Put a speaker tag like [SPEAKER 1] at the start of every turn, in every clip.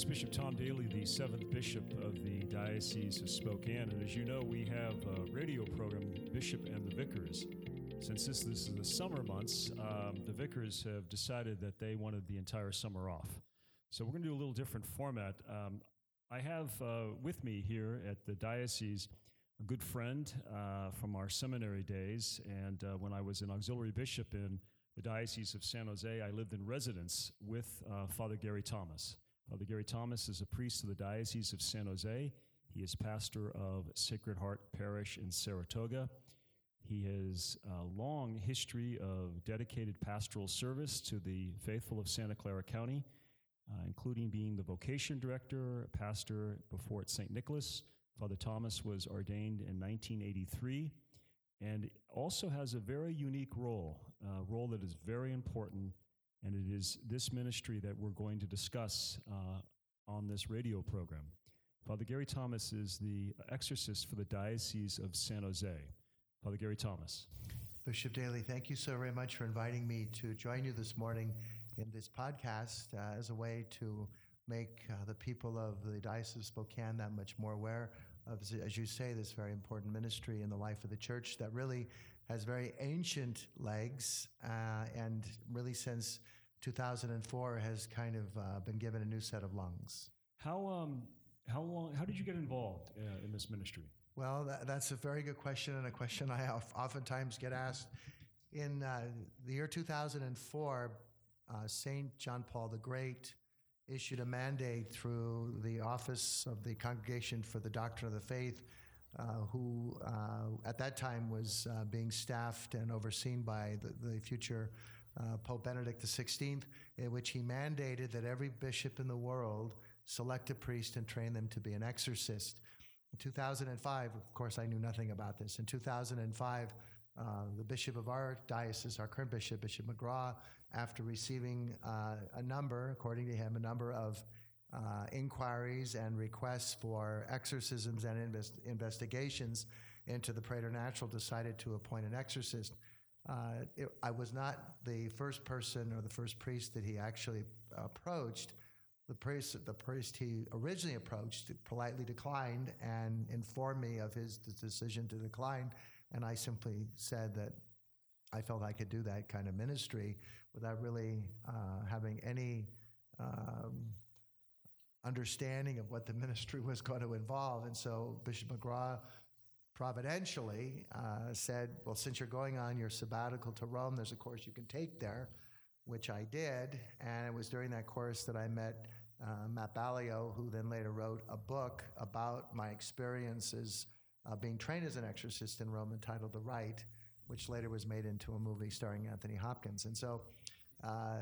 [SPEAKER 1] It's Bishop Tom Daly, the seventh bishop of the Diocese of Spokane. And as you know, we have a radio program, Bishop and the Vicars. Since this, this is the summer months, um, the Vicars have decided that they wanted the entire summer off. So we're going to do a little different format. Um, I have uh, with me here at the Diocese a good friend uh, from our seminary days. And uh, when I was an auxiliary bishop in the Diocese of San Jose, I lived in residence with uh, Father Gary Thomas. Father Gary Thomas is a priest of the Diocese of San Jose. He is pastor of Sacred Heart Parish in Saratoga. He has a long history of dedicated pastoral service to the faithful of Santa Clara County, uh, including being the vocation director, pastor before at St. Nicholas. Father Thomas was ordained in 1983 and also has a very unique role, a role that is very important and it is this ministry that we're going to discuss uh, on this radio program. Father Gary Thomas is the exorcist for the Diocese of San Jose. Father Gary Thomas.
[SPEAKER 2] Bishop Daly, thank you so very much for inviting me to join you this morning in this podcast uh, as a way to make uh, the people of the Diocese of Spokane that much more aware of, as you say, this very important ministry in the life of the church that really has very ancient legs uh, and really since 2004 has kind of uh, been given a new set of lungs.
[SPEAKER 1] How, um, how long, how did you get involved uh, in this ministry?
[SPEAKER 2] Well, that, that's a very good question and a question I oftentimes get asked. In uh, the year 2004, uh, St. John Paul the Great issued a mandate through the Office of the Congregation for the Doctrine of the Faith, uh, who uh, at that time was uh, being staffed and overseen by the, the future uh, Pope Benedict XVI, in which he mandated that every bishop in the world select a priest and train them to be an exorcist. In 2005, of course, I knew nothing about this. In 2005, uh, the bishop of our diocese, our current bishop, Bishop McGrath, after receiving uh, a number, according to him, a number of uh, inquiries and requests for exorcisms and invest- investigations into the preternatural, decided to appoint an exorcist. Uh, it, I was not the first person or the first priest that he actually approached. The priest, the priest he originally approached politely declined and informed me of his decision to decline and I simply said that I felt I could do that kind of ministry without really uh, having any um, understanding of what the ministry was going to involve. And so Bishop McGrath providentially uh, said, Well, since you're going on your sabbatical to Rome, there's a course you can take there, which I did. And it was during that course that I met uh, Matt Baglio, who then later wrote a book about my experiences uh, being trained as an exorcist in Rome entitled The Rite, which later was made into a movie starring Anthony Hopkins. And so uh,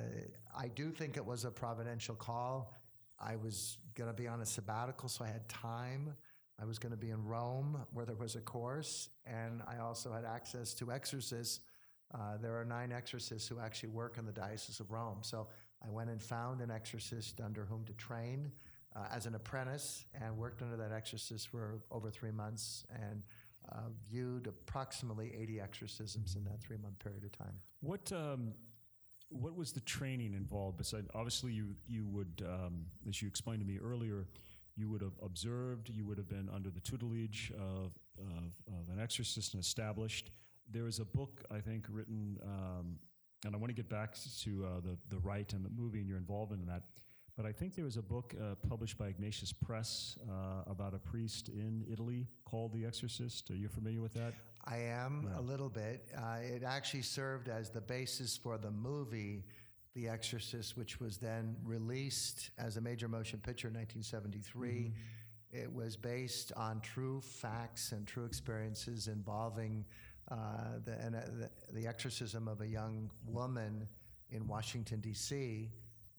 [SPEAKER 2] I do think it was a providential call. I was going to be on a sabbatical, so I had time. I was going to be in Rome where there was a course, and I also had access to exorcists. Uh, there are nine exorcists who actually work in the Diocese of Rome. So I went and found an exorcist under whom to train uh, as an apprentice and worked under that exorcist for over three months and uh, viewed approximately 80 exorcisms in that three month period of time.
[SPEAKER 1] What, um, what was the training involved? Besides, obviously, you, you would, um, as you explained to me earlier, you would have observed, you would have been under the tutelage of, of, of an exorcist and established. There is a book, I think, written, um, and I want to get back to uh, the, the Rite and the movie and your involvement in that but I think there was a book uh, published by Ignatius Press uh, about a priest in Italy called The Exorcist. Are you familiar with that?
[SPEAKER 2] I am yeah. a little bit. Uh, it actually served as the basis for the movie The Exorcist, which was then released as a major motion picture in 1973. Mm-hmm. It was based on true facts and true experiences involving uh, the, uh, the, the exorcism of a young woman in Washington, D.C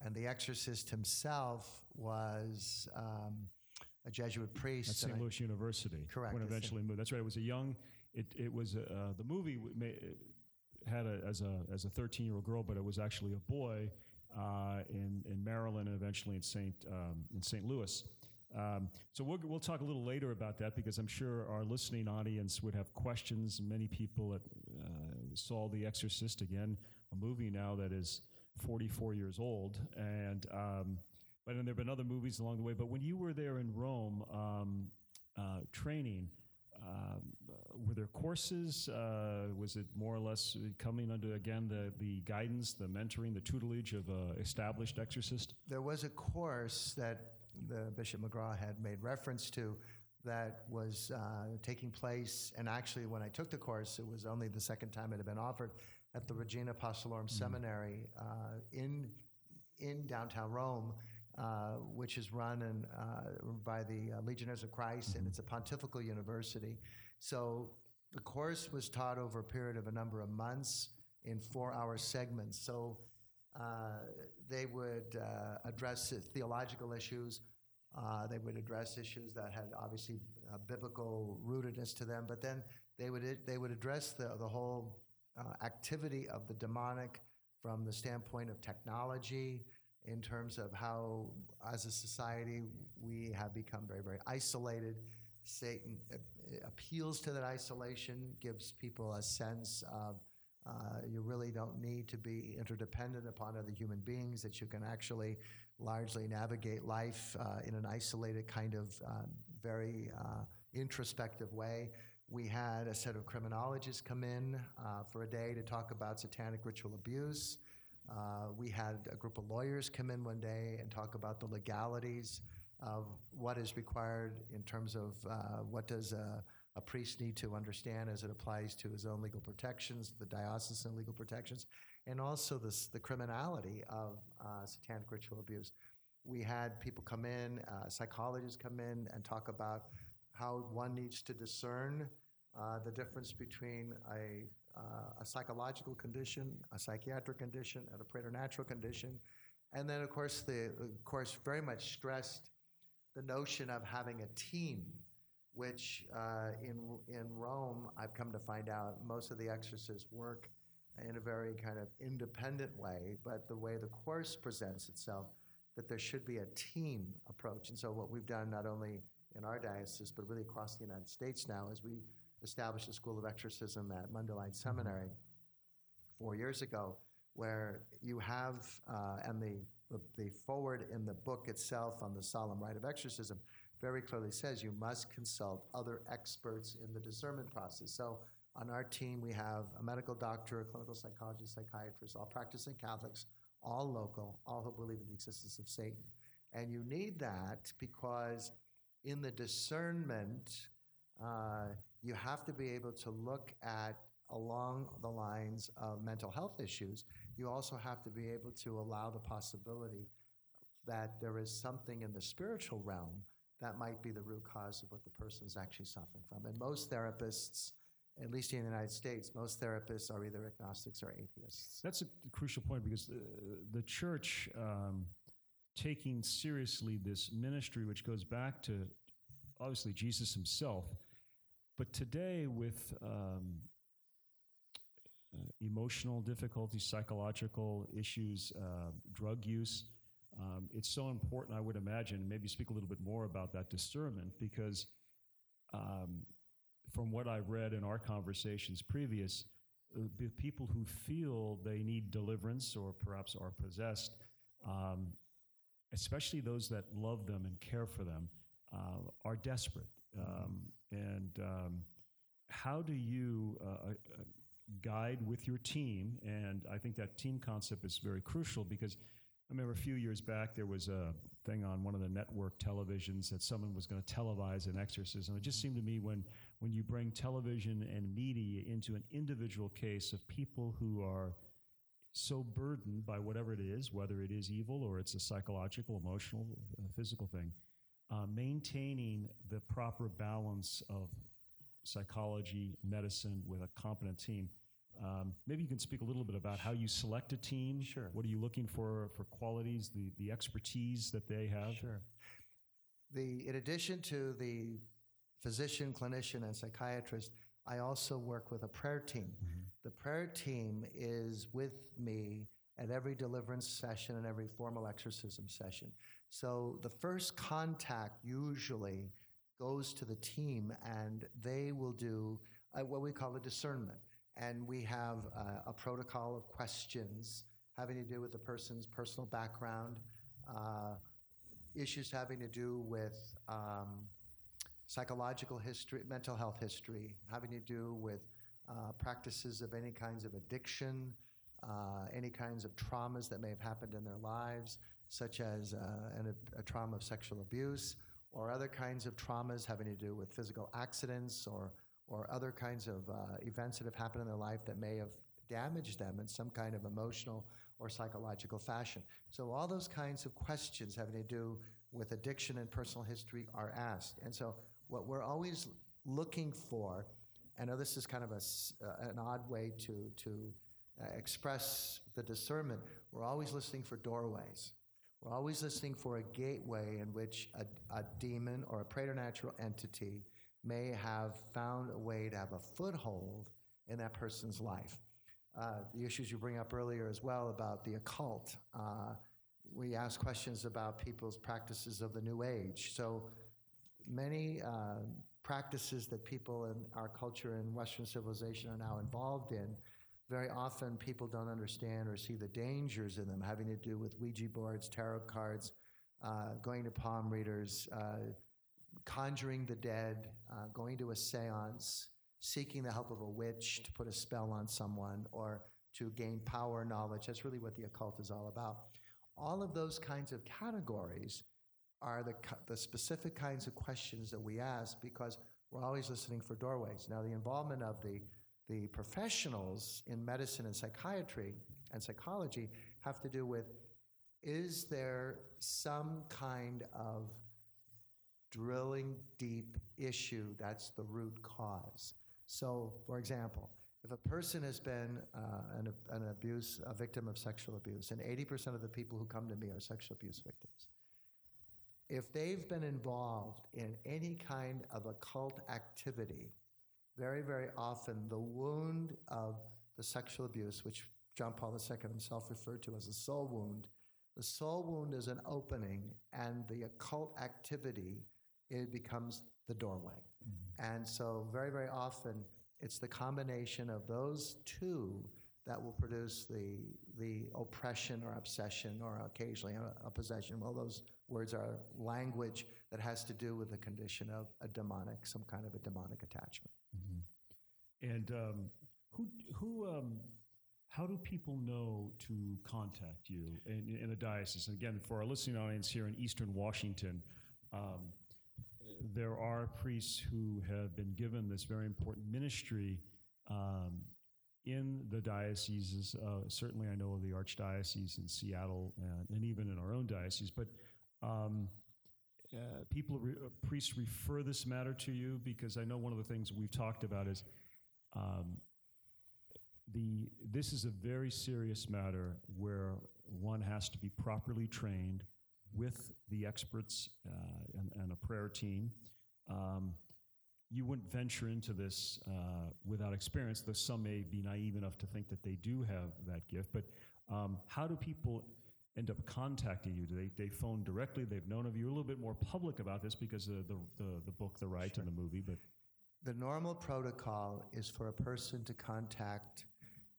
[SPEAKER 2] and the exorcist himself was um, a Jesuit priest
[SPEAKER 1] at St. Louis I, University.
[SPEAKER 2] Correct.
[SPEAKER 1] When eventually moved. That's right. It was a young. It it was uh, the movie had a as a as a 13 year old girl, but it was actually a boy uh, in in Maryland and eventually in St. Um, in St. Louis. Um, so we'll, we'll talk a little later about that because I'm sure our listening audience would have questions. Many people that, uh, saw The Exorcist again, a movie now that is 44 years old. And um, but and there have been other movies along the way. But when you were there in Rome um, uh, training, um, were there courses? Uh, was it more or less coming under again the the guidance, the mentoring, the tutelage of a established exorcist?
[SPEAKER 2] There was a course that the Bishop McGrath had made reference to that was uh, taking place. And actually, when I took the course, it was only the second time it had been offered at the Regina Apostolorum mm-hmm. Seminary uh, in in downtown Rome. Uh, which is run and, uh, by the uh, Legionnaires of Christ, and it's a pontifical university. So the course was taught over a period of a number of months in four hour segments. So uh, they would uh, address theological issues, uh, they would address issues that had obviously biblical rootedness to them, but then they would, they would address the, the whole activity of the demonic from the standpoint of technology, in terms of how, as a society, we have become very, very isolated. Satan appeals to that isolation, gives people a sense of uh, you really don't need to be interdependent upon other human beings, that you can actually largely navigate life uh, in an isolated kind of um, very uh, introspective way. We had a set of criminologists come in uh, for a day to talk about satanic ritual abuse. Uh, we had a group of lawyers come in one day and talk about the legalities of what is required in terms of uh, what does a, a, priest need to understand as it applies to his own legal protections, the diocesan legal protections, and also this, the criminality of uh, satanic ritual abuse. We had people come in, uh, psychologists come in and talk about how one needs to discern uh, the difference between a uh, a psychological condition, a psychiatric condition, and a preternatural condition. And then, of course, the of course very much stressed the notion of having a team, which uh, in in Rome, I've come to find out most of the exorcists work in a very kind of independent way, but the way the course presents itself, that there should be a team approach. And so, what we've done not only in our diocese, but really across the United States now, is we established a school of exorcism at Mundelein Seminary four years ago, where you have, uh, and the, the, the forward in the book itself on the solemn rite of exorcism very clearly says you must consult other experts in the discernment process. So on our team, we have a medical doctor, a clinical psychologist, psychiatrist, all practicing Catholics, all local, all who believe in the existence of Satan. And you need that because in the discernment, uh, you have to be able to look at along the lines of mental health issues. You also have to be able to allow the possibility that there is something in the spiritual realm that might be the root cause of what the person is actually suffering from. And most therapists, at least in the United States, most therapists are either agnostics or atheists.
[SPEAKER 1] That's a crucial point because the, the church um, taking seriously this ministry, which goes back to obviously Jesus himself but today, with um, uh, emotional difficulties, psychological issues, uh, drug use, um, it's so important, I would imagine, maybe speak a little bit more about that discernment because um, from what I've read in our conversations previous, uh, the people who feel they need deliverance or perhaps are possessed, um, especially those that love them and care for them, uh, are desperate. Um, and um, how do you uh, uh, guide with your team? And I think that team concept is very crucial because I remember a few years back there was a thing on one of the network televisions that someone was going to televise an exorcism. It just seemed to me when when you bring television and media into an individual case of people who are so burdened by whatever it is, whether it is evil or it's a psychological, emotional, uh, physical thing, uh, maintaining the proper balance of psychology, medicine with a competent team. Um, maybe you can speak a little bit about how you select a team.
[SPEAKER 2] Sure.
[SPEAKER 1] What are you looking for for qualities, the the expertise that they have?
[SPEAKER 2] Sure. The in addition to the physician, clinician, and psychiatrist, I also work with a prayer team. Mm-hmm. The prayer team is with me at every deliverance session and every formal exorcism session. So the first contact usually goes to the team, and they will do uh, what we call a discernment. And we have uh, a protocol of questions having to do with the person's personal background, uh, issues having to do with um, psychological history, mental health history, having to do with uh, practices of any kinds of addiction, any kinds of traumas that may have happened in their lives, such as uh, an, a trauma of sexual abuse, or other kinds of traumas having to do with physical accidents or, or other kinds of uh, events that have happened in their life that may have damaged them in some kind of emotional or psychological fashion. So, all those kinds of questions having to do with addiction and personal history are asked. And so, what we're always looking for, I know this is kind of a, uh, an odd way to, to uh, express the discernment, we're always listening for doorways. We're always listening for a gateway in which a, a demon or a preternatural entity may have found a way to have a foothold in that person's life. Uh, the issues you bring up earlier as well about the occult. Uh, we ask questions about people's practices of the New Age. So many uh, practices that people in our culture and Western civilization are now involved in very often people don't understand or see the dangers in them having to do with Ouija boards, tarot cards, uh, going to palm readers, uh, conjuring the dead, uh, going to a seance, seeking the help of a witch to put a spell on someone or to gain power knowledge. That's really what the occult is all about. All of those kinds of categories are the, the specific kinds of questions that we ask because we're always listening for doorways. Now, the involvement of the the professionals in medicine and psychiatry and psychology have to do with is there some kind of drilling deep issue that's the root cause? So, for example, if a person has been uh, an, an abuse, a victim of sexual abuse, and 80% of the people who come to me are sexual abuse victims, if they've been involved in any kind of occult activity, very, very often the wound of the sexual abuse, which John Paul II himself referred to as a soul wound, the soul wound is an opening, and the occult activity it becomes the doorway. Mm-hmm. And so, very, very often, it's the combination of those two that will produce the the oppression or obsession or occasionally a, a, possession. Well, those words are language that has to do with the condition of a demonic, some kind of a demonic attachment.
[SPEAKER 1] Mm-hmm. And um, who who um, how do people know to contact you in, in, a diocese? And again, for our listening audience here in Eastern Washington. Um, there are priests who have been given this very important ministry um, in the dioceses. Uh, certainly, I know of the Archdiocese in Seattle and, and even in our own diocese. But um, uh, people, re- uh, priests refer this matter to you because I know one of the things we've talked about is um, the this is a very serious matter where one has to be properly trained with the experts uh, and, and, a prayer team. Um, you wouldn't venture into this uh, without experience, though some may be naive enough to think that they do have that gift. But um, how do people end up contacting you? Do they, they phone directly? They've known of you a little bit more public about this because of the, the, the book, The Rite, sure. and the movie. But
[SPEAKER 2] the normal protocol is for a person to contact,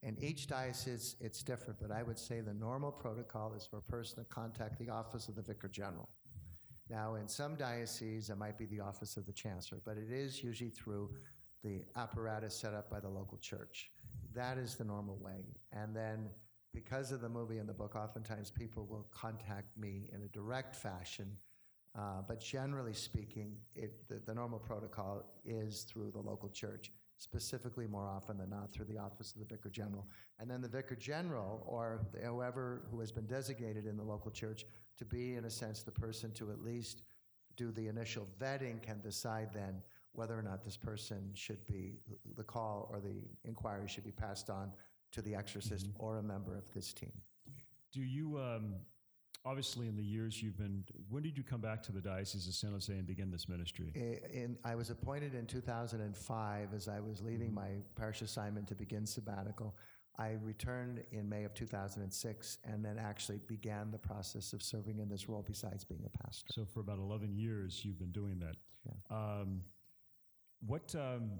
[SPEAKER 2] and each diocese it's different, but I would say the normal protocol is for a person to contact the office of the Vicar General. Now, in some dioceses, it might be the office of the chancellor, but it is usually through the apparatus set up by the local church. That is the normal way. And then, because of the movie and the book, oftentimes people will contact me in a direct fashion. Uh, but generally speaking, it, the, the normal protocol is through the local church specifically more often than not through the office of the vicar general. And then the vicar general, or whoever who has been designated in the local church to be, in a sense, the person to at least do the initial vetting, can decide then whether or not this person should be, the call or the inquiry should be passed on to the exorcist mm-hmm. or a member of this team.
[SPEAKER 1] Do you, um, obviously in the years you've been when did you come back to the diocese of san jose and begin this ministry?
[SPEAKER 2] In, i was appointed in 2005 as i was leaving my parish assignment to begin sabbatical. I returned in may of 2006 and then actually began the process of serving in this role besides being a pastor.
[SPEAKER 1] So for about 11 years you've been doing that. Yeah. um, what um,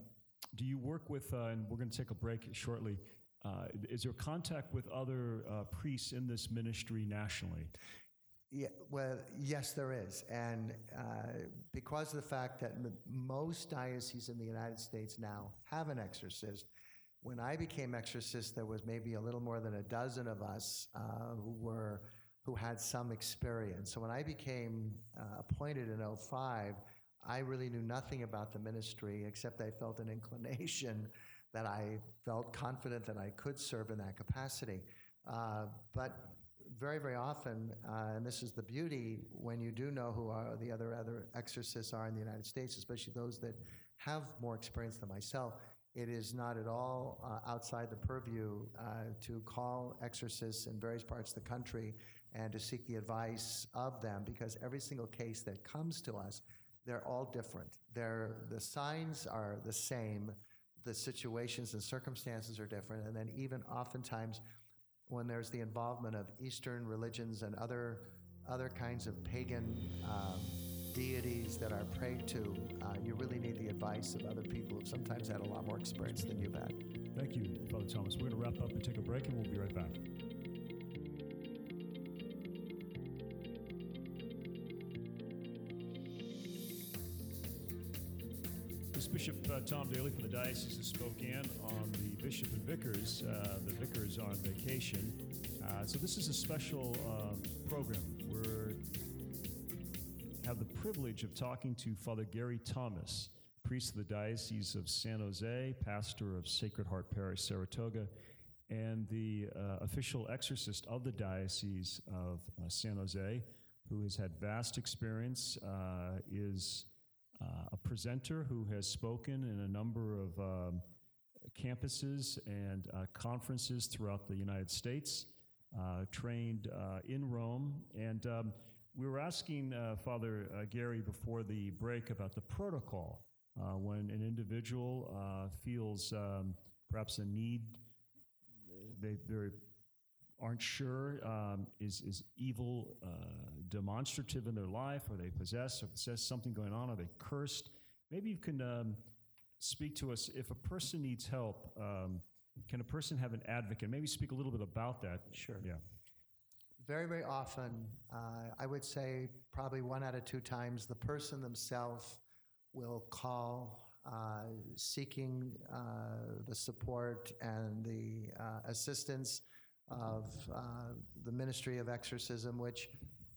[SPEAKER 1] do you work with uh, and we're going to take a break shortly uh, is there contact with other uh, priests in this ministry nationally?
[SPEAKER 2] Yeah, well, yes, there is. And uh, because of the fact that most dioceses in the United States now have an exorcist, when I became exorcist, there was maybe a little more than a dozen of us uh, who were who had some experience. So when I became uh, appointed in 05, I really knew nothing about the ministry except I felt an inclination that I felt confident that I could serve in that capacity. Uh, but very, very often, uh, and this is the beauty when you do know who are the other other exorcists are in the United States, especially those that have more experience than myself. It is not at all uh, outside the purview uh, to call exorcists in various parts of the country and to seek the advice of them because every single case that comes to us, they're all different. They're, the signs are the same, the situations and circumstances are different, and then even oftentimes when there's the involvement of Eastern religions and other, other kinds of pagan um, deities that are prayed to, uh, you really need the advice of other people who've sometimes had a lot more experience than you've had.
[SPEAKER 1] Thank you, Father Thomas. We're going to wrap up and take a break, and we'll be right back. This is Bishop uh, Tom Daly from the Diocese of Spokane on the Bishop and Vicars. Uh, the Vicars on vacation. Uh, so this is a special um, program. We have the privilege of talking to Father Gary Thomas, priest of the Diocese of San Jose, pastor of Sacred Heart Parish, Saratoga, and the uh, official exorcist of the Diocese of uh, San Jose, who has had vast experience, uh, is uh, a presenter who has spoken in a number of um, campuses and uh, conferences throughout the United States, uh, trained in Rome, and um, we were asking uh, Father uh, Gary before the break about the protocol uh, when an individual feels um, perhaps a need, they, they aren't sure um, is, is evil demonstrative in their life? Are they possessed? Or says something going on? Are they cursed? Maybe you can um, speak to us if a person needs help. Um, can a person have an advocate? Maybe speak a little bit about that.
[SPEAKER 2] Sure.
[SPEAKER 1] Yeah
[SPEAKER 2] very, very often, uh, I would say probably one out of two times, the person themselves will call uh, seeking uh, the support and the uh, assistance of uh, the Ministry of Exorcism, which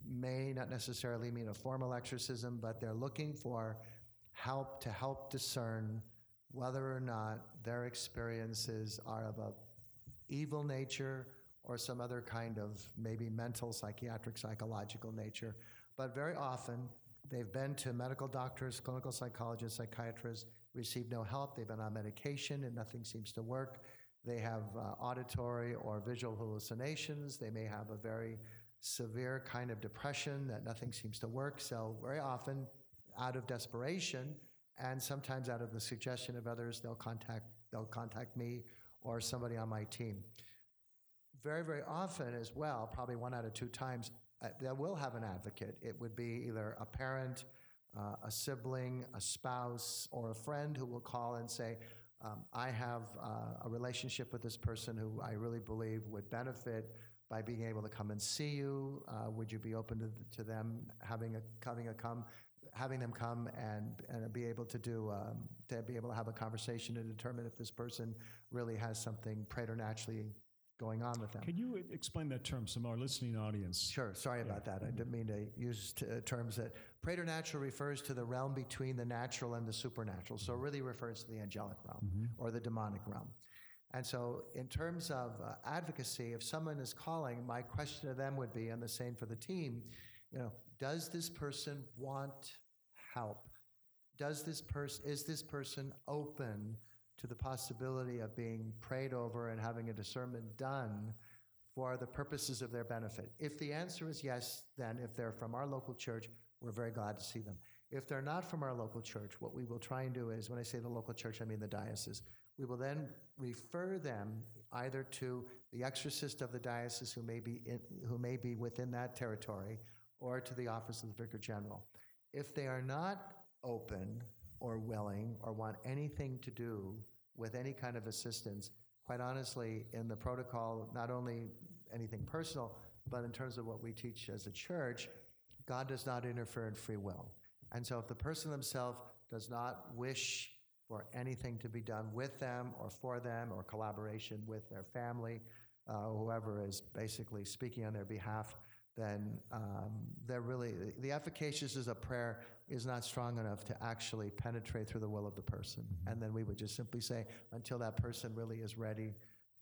[SPEAKER 2] may not necessarily mean a formal exorcism, but they're looking for help to help discern whether or not their experiences are of a evil nature or some other kind of maybe mental, psychiatric, psychological nature. But very often, they've been to medical doctors, clinical psychologists, psychiatrists, received no help. They've been on medication and nothing seems to work. They have uh, auditory or visual hallucinations. They may have a very severe kind of depression that nothing seems to work. So, very often, out of desperation and sometimes out of the suggestion of others, they'll contact, they'll contact me or somebody on my team very, very often as well, probably one out of two times, uh, they will have an advocate. It would be either a parent, uh, a sibling, a spouse, or a friend who will call and say, um, I have uh, a relationship with this person who I really believe would benefit by being able to come and see you. Uh, would you be open to, to them having a having a come, having them come and and be able to do um, to be able to have a conversation to determine if this person really has something preternaturally going on with them.
[SPEAKER 1] Can you explain that term to our listening audience?
[SPEAKER 2] Sure. Sorry yeah. about that. I didn't mean to use t- uh, terms that preternatural refers to the realm between the natural and the supernatural. So it really refers to the angelic realm mm-hmm. or the demonic realm. And so, in terms of uh, advocacy, if someone is calling, my question to them would be, and the same for the team, you know, does this person want help? Does this person is this person open to the possibility of being prayed over and having a discernment done for the purposes of their benefit? If the answer is yes, then if they're from our local church, we're very glad to see them. If they're not from our local church, what we will try and do is, when I say the local church, I mean the diocese, we will then refer them either to the exorcist of the diocese who may be, in, who may be within that territory or to the office of the vicar general. If they are not open or willing or want anything to do with any kind of assistance, quite honestly, in the protocol, not only anything personal, But in terms of what we teach as a church, God does not interfere in free will. And so if the person themselves does not wish for anything to be done with them or for them or collaboration with their family, uh, whoever is basically speaking on their behalf, then um, they're really, the efficaciousness of prayer is not strong enough to actually penetrate through the will of the person. And then we would just simply say, until that person really is ready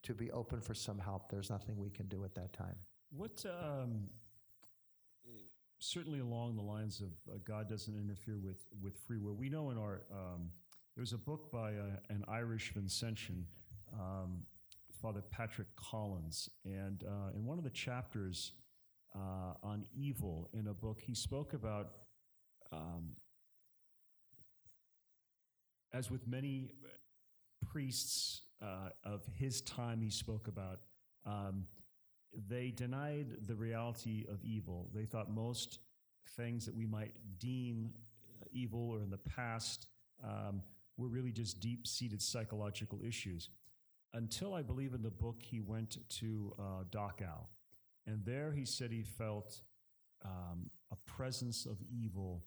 [SPEAKER 2] to be open for some help, there's nothing we can do at that time.
[SPEAKER 1] What, um, certainly along the lines of uh, God doesn't interfere with, with free will, we know in our, um, there's a book by uh, an Irish Vincentian, um, Father Patrick Collins, and uh, in one of the chapters uh, on evil in a book, he spoke about, um, as with many priests uh, of his time, he spoke about, um, they denied the reality of evil. They thought most things that we might deem evil or in the past um, were really just deep seated psychological issues. Until I believe in the book, he went to uh, Dachau. And there he said he felt um, a presence of evil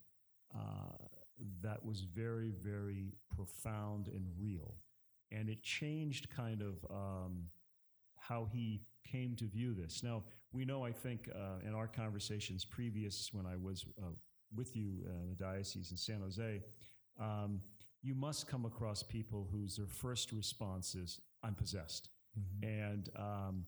[SPEAKER 1] uh, that was very, very profound and real. And it changed kind of um, how he came to view this. Now, we know, I think, uh, in our conversations previous when I was uh, with you uh, in the diocese in San Jose, um, you must come across people whose their first response is, I'm possessed. Mm-hmm. And um,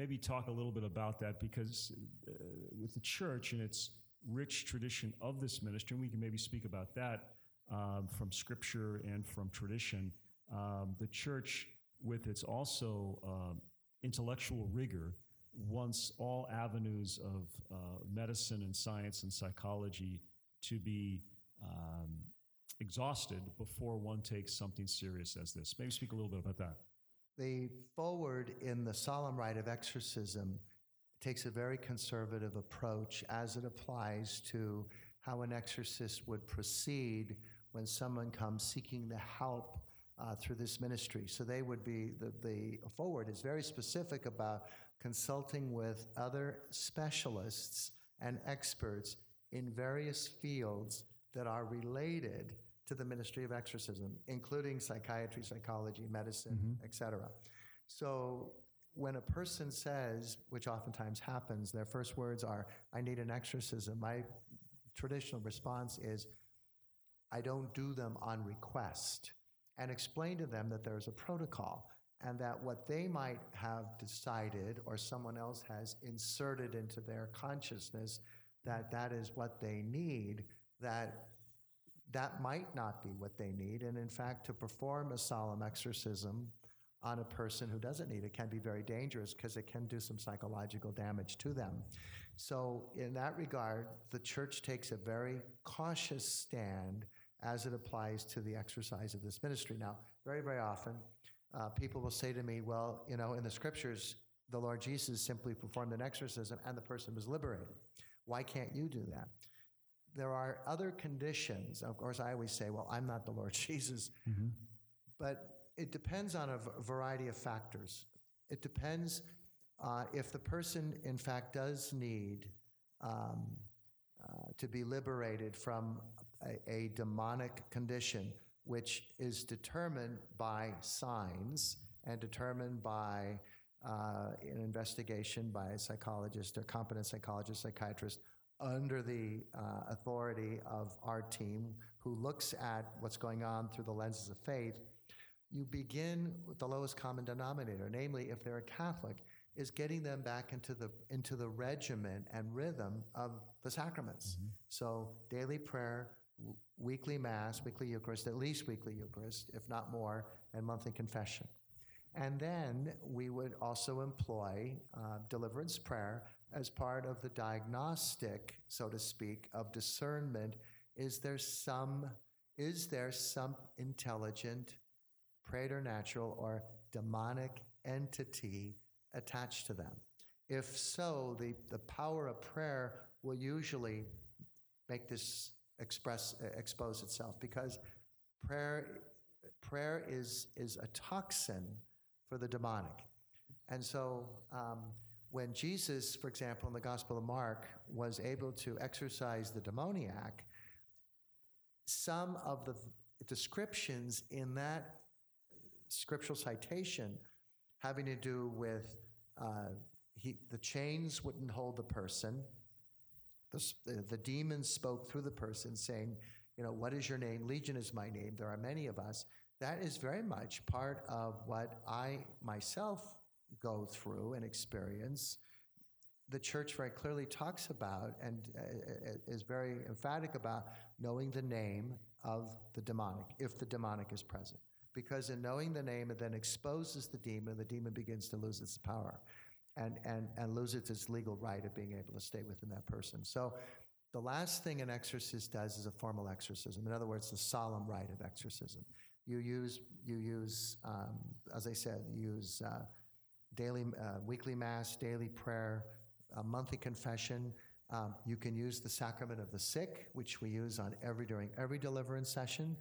[SPEAKER 1] maybe talk a little bit about that because uh, with the church and its rich tradition of this ministry, and we can maybe speak about that um, from scripture and from tradition. Um, the church, with its also um, intellectual rigor, wants all avenues of uh, medicine and science and psychology to be um, exhausted before one takes something serious as this. Maybe speak a little bit about that.
[SPEAKER 2] The forward in the solemn rite of exorcism takes a very conservative approach as it applies to how an exorcist would proceed when someone comes seeking the help uh, through this ministry. So they would be, the, the forward is very specific about consulting with other specialists and experts in various fields that are related to the ministry of exorcism, including psychiatry, psychology, medicine, mm-hmm. etc. So when a person says, which oftentimes happens, their first words are, I need an exorcism, my traditional response is, I don't do them on request, and explain to them that there's a protocol and that what they might have decided or someone else has inserted into their consciousness that that is what they need, that that might not be what they need. And in fact, to perform a solemn exorcism on a person who doesn't need it can be very dangerous because it can do some psychological damage to them. So, in that regard, the church takes a very cautious stand as it applies to the exercise of this ministry. Now, very, very often, uh, people will say to me, well, you know, in the scriptures, the Lord Jesus simply performed an exorcism and the person was liberated. Why can't you do that? There are other conditions. Of course, I always say, well, I'm not the Lord Jesus. Mm-hmm. But it depends on a variety of factors. It depends uh, if the person, in fact, does need um, uh, to be liberated from a, a, demonic condition, which is determined by signs and determined by uh, an investigation by a psychologist or competent psychologist, psychiatrist, under the uh, authority of our team who looks at what's going on through the lenses of faith, you begin with the lowest common denominator, namely, if they're a Catholic, is getting them back into the into the regimen and rhythm of the sacraments. Mm-hmm. So daily prayer, w- weekly mass, weekly Eucharist, at least weekly Eucharist, if not more, and monthly confession. And then we would also employ uh, deliverance prayer as part of the diagnostic, so to speak, of discernment. Is there some, is there some intelligent, preternatural, or demonic entity attached to them? If so, the, the power of prayer will usually make this express expose itself because prayer prayer is is a toxin for the demonic, and so um, when Jesus, for example, in the Gospel of Mark, was able to exorcise the demoniac, some of the descriptions in that scriptural citation having to do with uh, he, the chains wouldn't hold the person. The, the, demons spoke through the person saying, you know, what is your name? Legion is my name. There are many of us. That is very much part of what I myself go through and experience. The church very clearly talks about and uh, uh, is very emphatic about knowing the name of the demonic, if the demonic is present. Because in knowing the name, it then exposes the demon, the demon begins to lose its power and, and, and loses its legal right of being able to stay within that person. So the last thing an exorcist does is a formal exorcism. In other words, the solemn rite of exorcism. You use, you use um, as I said, you use uh, daily, uh, weekly mass, daily prayer, a monthly confession. Um, you can use the sacrament of the sick, which we use on every during every deliverance session.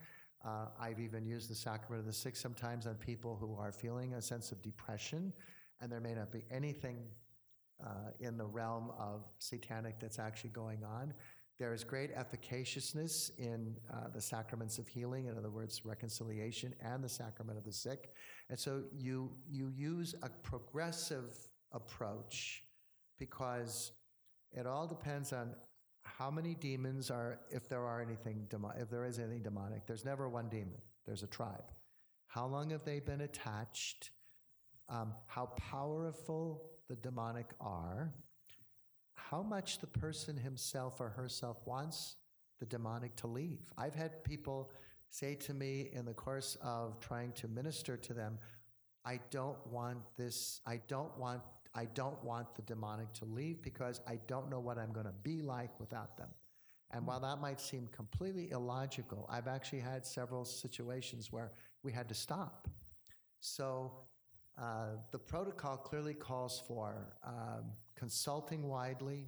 [SPEAKER 2] Uh, I've even used the sacrament of the sick sometimes on people who are feeling a sense of depression, and there may not be anything uh, in the realm of satanic that's actually going on. There is great efficaciousness in uh, the sacraments of healing, in other words, reconciliation, and the sacrament of the sick. And so you, you use a progressive approach because it all depends on how many demons are, if there are anything, if there is anything demonic. There's never one demon. There's a tribe. How long have they been attached? Um, how powerful the demonic are? How much the person himself or herself wants the demonic to leave. I've had people say to me in the course of trying to minister to them, I don't want this, I don't want I don't want the demonic to leave because I don't know what I'm going to be like without them. And while that might seem completely illogical, I've actually had several situations where we had to stop. So uh, the protocol clearly calls for um, consulting widely,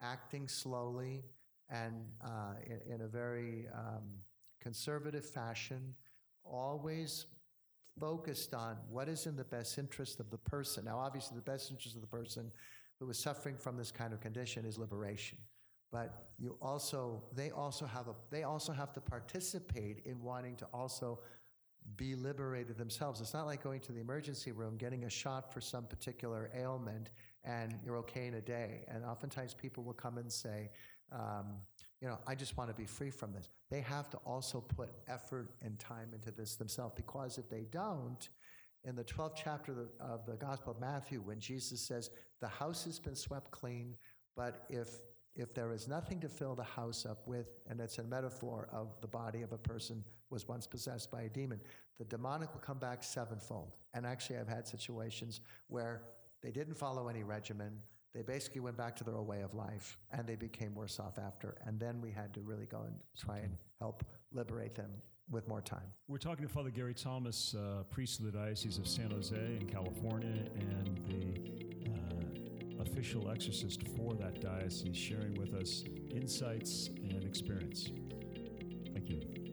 [SPEAKER 2] acting slowly, and uh, in, in, a very um, conservative fashion, always focused on what is in the best interest of the person. Now, obviously, the best interest of the person who is suffering from this kind of condition is liberation. But you also, they also have a, they also have to participate in wanting to also be liberated themselves. It's not like going to the emergency room, getting a shot for some particular ailment, and you're okay in a day. And oftentimes people will come and say, um, you know, I just want to be free from this. They have to also put effort and time into this themselves because if they don't, in the 12th chapter of the, of the Gospel of Matthew, when Jesus says, the house has been swept clean, but if if there is nothing to fill the house up with, and it's a metaphor of the body of a person was once possessed by a demon, the demonic will come back sevenfold. And actually, I've had situations where they didn't follow any regimen. They basically went back to their old way of life and they became worse off after. And then we had to really go and try and help liberate them with more time.
[SPEAKER 1] We're talking to Father Gary Thomas, uh, priest of the Diocese of San Jose in California, and the uh, official exorcist for that diocese, sharing with us insights and experience. Thank you.